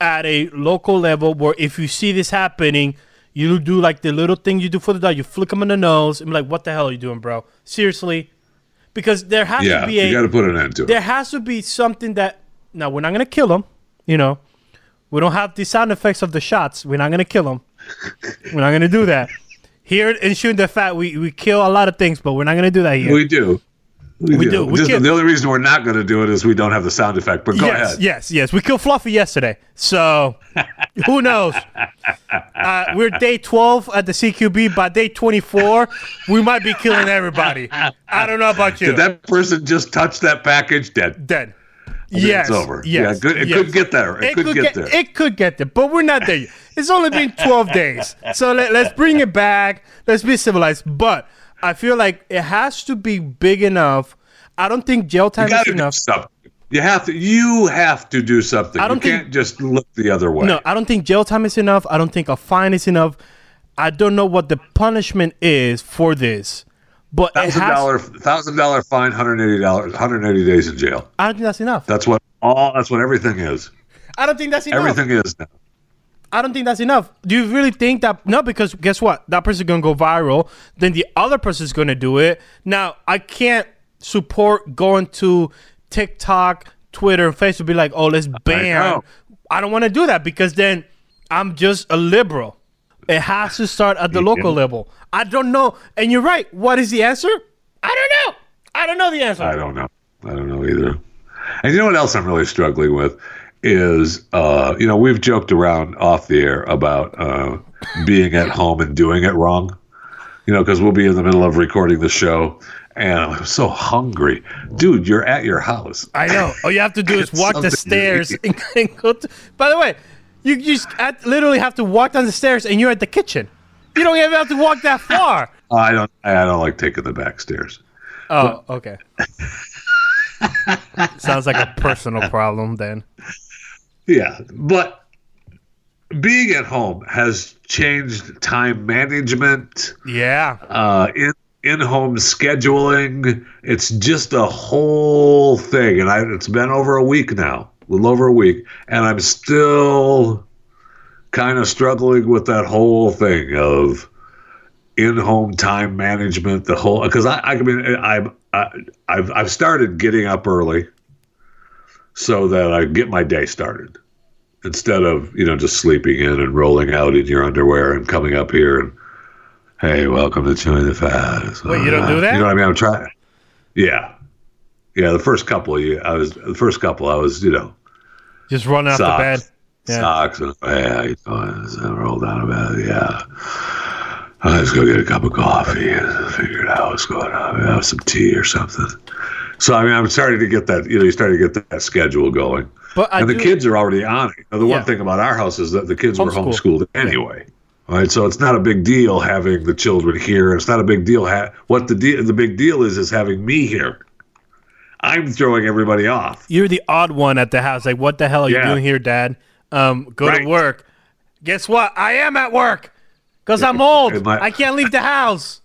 at a local level where if you see this happening, you do like the little thing you do for the dog. You flick them in the nose and be like, "What the hell are you doing, bro? Seriously?" Because there has yeah. to be a. You got to put an end to it. there has to be something that now we're not gonna kill them, You know, we don't have the sound effects of the shots. We're not gonna kill them. we're not gonna do that. Here in shooting the fat, we, we kill a lot of things, but we're not gonna do that here. We do. We, We do. do. We Just, the only reason we're not going to do it is we don't have the sound effect. But go yes, ahead. yes, yes. We killed Fluffy yesterday, so who knows? Uh, we're day twelve at the CQB. By day twenty four, we might be killing everybody. I don't know about you. Did that person just touch that package? Dead. Dead. then Yes. it's over. Yes. Yeah, good- it yes. could get there. It could get there. It could get there, but we're not there yet. It's only been 12 days. So let, let's bring it back. Let's be civilized. But I feel like it has to be big enough. I don't think jail time is enough. You have to. You have to do something. I don't you think- can't just look the other way. No, I don't think jail time is enough. I don't think a fine is enough. I don't know what the punishment is for this. But Thousand dollar, thousand dollar fine, hundred eighty dollars, hundred eighty days in jail. I don't think that's enough. That's what all. That's what everything is. I don't think that's enough. Everything is now. I don't think that's enough. Do you really think that? No, because guess what? That person's gonna go viral. Then the other person's gonna do it. Now I can't support going to TikTok, Twitter, and Facebook. Be like, oh, let's ban. know. I, don't want to do that because then I'm just a liberal. It has to start at the local level. I don't know. And you're right. What is the answer? I don't know. I don't know the answer. I don't know. I don't know either. And you know what else I'm really struggling with is, uh, you know, we've joked around off the air about uh, being at home and doing it wrong. You know, because we'll be in the middle of recording the show, and I'm so hungry, dude. You're at your house. I know. All you have to do is walk the stairs and, and go. To, by the way, you you just at- literally have to walk down the stairs and you're at the kitchen. You don't even have to walk that far. I don't. I don't like taking the back stairs. Oh, okay. Sounds like a personal problem then. Yeah, but being at home has changed time management. Yeah. uh, in in home scheduling. It's just a whole thing, and I, it's been over a week now, a little over a week, and I'm still kind of struggling with that whole thing of in-home time management. The whole because I, I mean I, I I've I've started getting up early so that I get my day started instead of you know just sleeping in and rolling out in your underwear and coming up here and hey, welcome to Chewing the Fat. Wait, you don't do that? You know what I mean? I'm trying. Yeah, yeah. The first couple, you, I was the first couple. I was you know Just run out the bed. Yeah. socks, and hey, how you I rolled out of bed. Yeah. Let's go get a cup of coffee and figure out what's going on. Have some tea or something. So I mean, I'm starting to get that. You know, you starting to get that schedule going. But I and the do- kids are already on it. Now, the Yeah. one thing about our house is that the kids were Homeschool. homeschooled anyway. All right, so it's not a big deal having the children here. It's not a big deal. Ha- what the de- the big deal is is having me here. I'm throwing everybody off. You're the odd one at the house. Like, what the hell are you doing here, Dad? Um, go to work. Guess what? I am at work. Because I'm old. Might- I can't leave the house.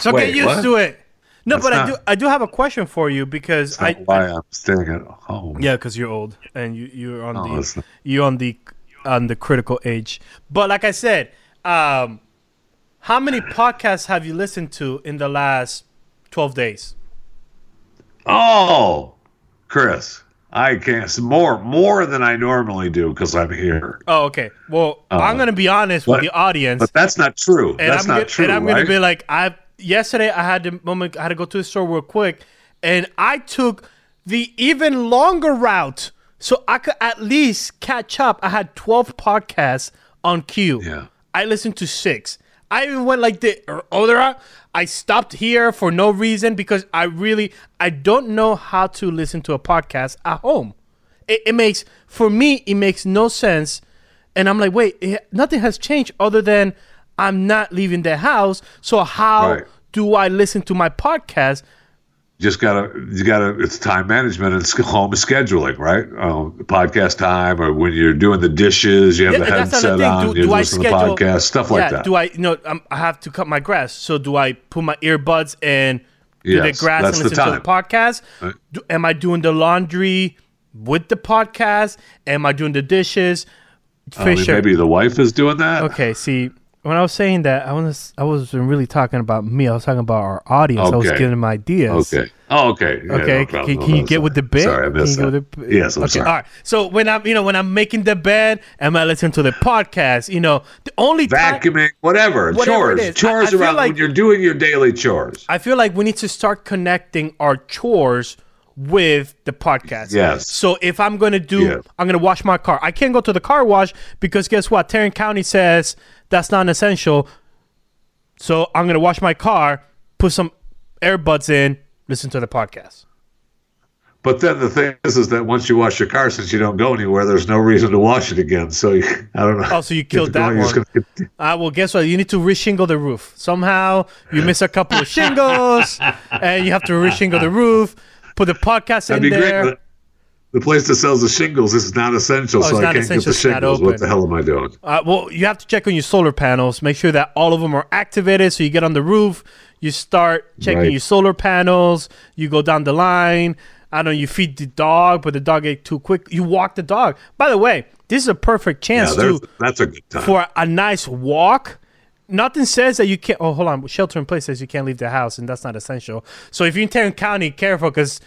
So Wait, get used what? to it. No, That's but I do. I do have a question for you because I, why I'm staying at home. yeah, because you're old and you you're on No, the you're on the on the critical age. But like I said, um, how many podcasts have you listened to in the last twelve days? Oh, Kris, I can't. More, more than I normally do because I'm here. Oh, okay. Well, I'm gonna be honest with the audience. But that's not true. and that's I'm not gonna, true. And I'm right? gonna be like, I yesterday I had the moment I had to go to the store real quick, and I took the even longer route so I could at least catch up. I had 12 podcasts on queue. Yeah. I listened to six. I even went like the er, other. I stopped here for no reason because I really I don't know how to listen to a podcast at home. It, it makes for me it makes no sense, and I'm like, wait, it, nothing has changed other than I'm not leaving the house. So how Right. do I listen to my podcast? just gotta you gotta it's time management and home scheduling right um, podcast time or when you're doing the dishes you have the Yeah, that's headset another on. Do, you do I listen to the podcast stuff like that Do I you know um, I have to cut my grass? So do I put my earbuds and do the grass and the listen to the podcast? Right. Do, am I doing the laundry with the podcast? Am I doing the dishes? I mean, maybe the wife is doing that Okay, see, when I was saying that, I was I wasn't really talking about me. I was talking about our audience. I was Okay. giving them ideas. okay oh okay Yeah, Okay, no problem. can, can you get with the bit? sorry I missed that. the- yes I'm okay, sorry all right. So when I'm, you know, when I'm making the bed, am I listening to the podcast? You know, the only time vacuuming whatever, Whatever it chores is. I- chores I around like- when you're doing your daily chores I feel like we need to start connecting our chores with the podcast. Yes. So if I'm gonna do, Yes. I'm gonna wash my car. I can't go to the car wash because guess what? Tarrant County says that's not essential. So I'm gonna wash my car, put some earbuds in, listen to the podcast. But then the thing is, is that once you wash your car, since you don't go anywhere, there's no reason to wash it again. So you, I don't know. Oh, so you killed that one. gonna- Uh, well, guess what? You need to reshingle the roof. Somehow you miss a couple of shingles, and you have to reshingle the roof. Put the podcast in That'd be there. great. The place that sells the shingles is not essential, Oh, so it's I can't get the shingles. What the hell am I doing? Uh, well, you have to check on your solar panels. Make sure that all of them are activated. So you get on the roof, you start checking Right. your solar panels. You go down the line. I don't know. You feed the dog, but the dog ate too quick. You walk the dog. By the way, this is a perfect chance there's- to that's a good time. for a nice walk. Nothing says that you can't. Oh, hold on. Shelter in place says you can't leave the house, and that's not essential. So if you're in Tarrant County, careful because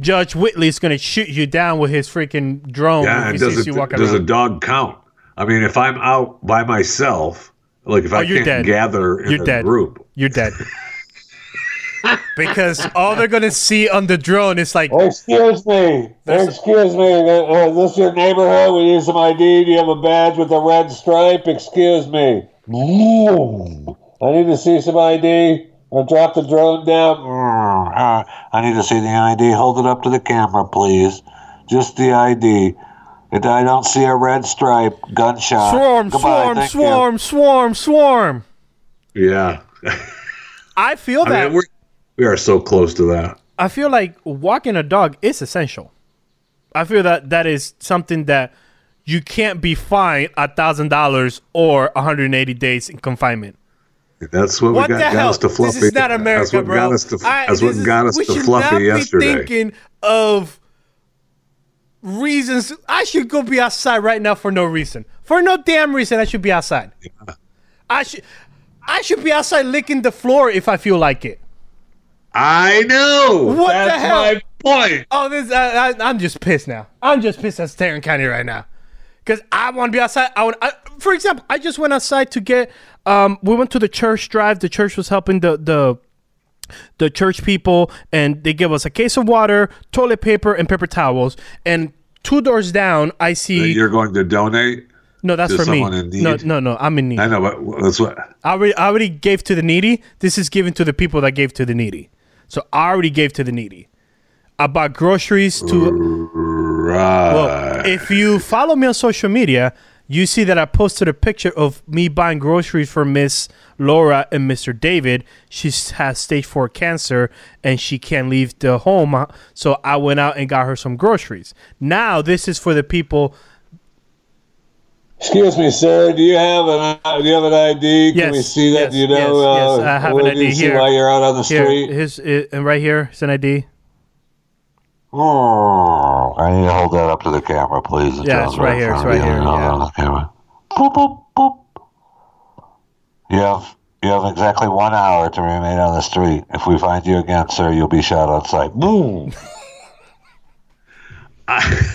Judge Whitley is going to shoot you down with his freaking drone yeah, if and does, sees it, you does a dog count? I mean, if I'm out by myself, like if I Oh, you're can't dead. gather in You're a dead. group, You're dead. because all they're gonna see on the drone is like Excuse me. Excuse me. Uh, uh, this your neighborhood? We need some ID. Do you have a badge with a red stripe? Excuse me. I need to see some ID. I'll drop the drone down. Uh, I need to see the ID. Hold it up to the camera, please. Just the ID. If I don't see a red stripe, gunshot. swarm, Goodbye, swarm, thank you. swarm, swarm, swarm. yeah. I feel I that mean, we are so close to that. I feel like walking a dog is essential. I feel that that is something that you can't be fined a thousand dollars or 180 days in confinement. That's what, What we got, got us to fluffy. This is not America, that's what bro. got us to. I- that's what is- got us to fluffy not be yesterday. thinking of reasons. I should go be outside right now for no reason. For no damn reason, I should be outside. I should. I should be outside licking the floor if I feel like it. I know. What the hell? my point. Oh, this I, I, I'm just pissed now. I'm just pissed at Tarrant County right now, because I want to be outside. I want, I, for example, I just went outside to get. Um, we went to the church drive. The church was helping the the the church people, and they give us a case of water, toilet paper, and paper towels. And two doors down, I see. You're going to donate. no, that's for me. No, no, no. I'm in need. I know, but that's what. I already, I already gave to the needy. This is given to the people that gave to the needy. So I already gave to the needy. I bought groceries to. Right. Well, if you follow me on social media, you see that I posted a picture of me buying groceries for Miss Laura and Mr. David. She has stage four cancer and she can't leave the home. uh, So I went out and got her some groceries. Now, this is for the people. Excuse me, sir. Do you have an uh, Do you have an ID? Can we see that? yes, do you know? yes, uh, yes, I have an do you ID see here. while you're out on the Here, street? his, uh, and right here, it's an ID. Oh, I need to hold that up to the camera, please. Yeah, it's right here, it's right here, yeah. the camera. Boop, boop, boop. You have you have exactly one hour to remain on the street. If we find you again, sir, you'll be shot on sight. Boom. I,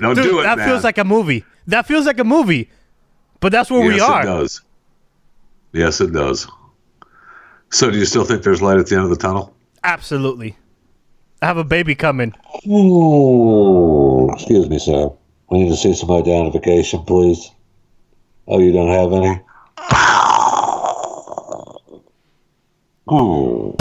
don't Dude, do it. that man. feels like a movie. That feels like a movie. But that's where yes, we are. Yes, it does. Yes, it does. So, do you still think there's light at the end of the tunnel? Absolutely. I have a baby coming. Ooh, excuse me, sir. We need to see some identification, please. Oh, you don't have any? Ooh.